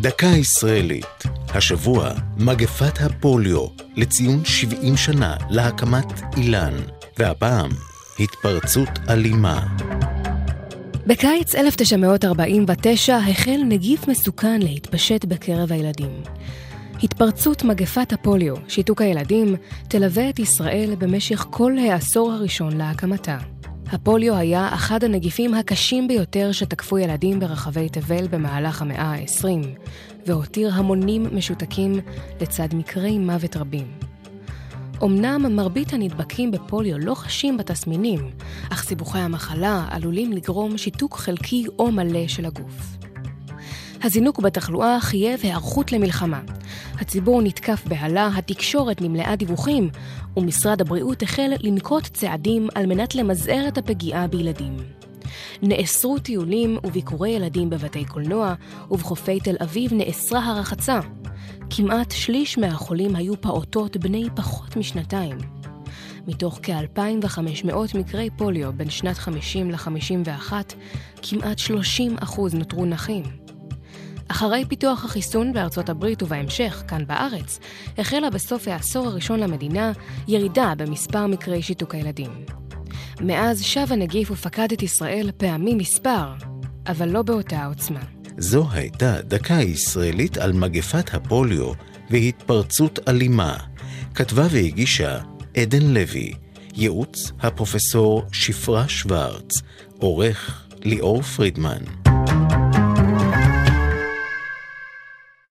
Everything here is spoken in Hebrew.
דקה ישראלית, השבוע מגפת הפוליו לציון 70 שנה להקמת אילן, והפעם התפרצות אלימה. בקיץ 1949 החל נגיף מסוכן להתפשט בקרב הילדים. התפרצות מגפת הפוליו, שיתוק הילדים, תלווה את ישראל במשך כל העשור הראשון להקמתה. הפוליו היה אחד הנגיפים הקשים ביותר שתקפו ילדים ברחבי תבל במהלך המאה ה-20, והותיר המונים משותקים לצד מקרי מוות רבים. אמנם מרבית הנדבקים בפוליו לא חשים בתסמינים, אך סיבוכי המחלה עלולים לגרום שיתוק חלקי או מלא של הגוף. הזינוק בתחלואה חייב היערכות למלחמה. הציבור נתקף בהלה, התקשורת נמלאה דיווחים, ומשרד הבריאות החל לנקוט צעדים על מנת למזער את הפגיעה בילדים. נאסרו טיולים וביקורי ילדים בבתי קולנוע, ובחופי תל אביב נאסרה הרחצה. כמעט שליש מהחולים היו פעוטות בני פחות משנתיים. מתוך כ-2,500 מקרי פוליו בין שנת 50 ל-51, כמעט 30 נותרו נחים. אחרי פיתוח החיסון בארצות הברית ובהמשך, כאן בארץ, החלה בסוף העשור הראשון למדינה ירידה במספר מקרי שיתוק הילדים. מאז שב הנגיף ופקד את ישראל פעמים מספר, אבל לא באותה עוצמה. זו הייתה דקה ישראלית על מגפת הפוליו והתפרצות אלימה. כתבה והגישה עדן לוי, ייעוץ הפרופסור שפרה שוורץ, עורך ליאור פרידמן.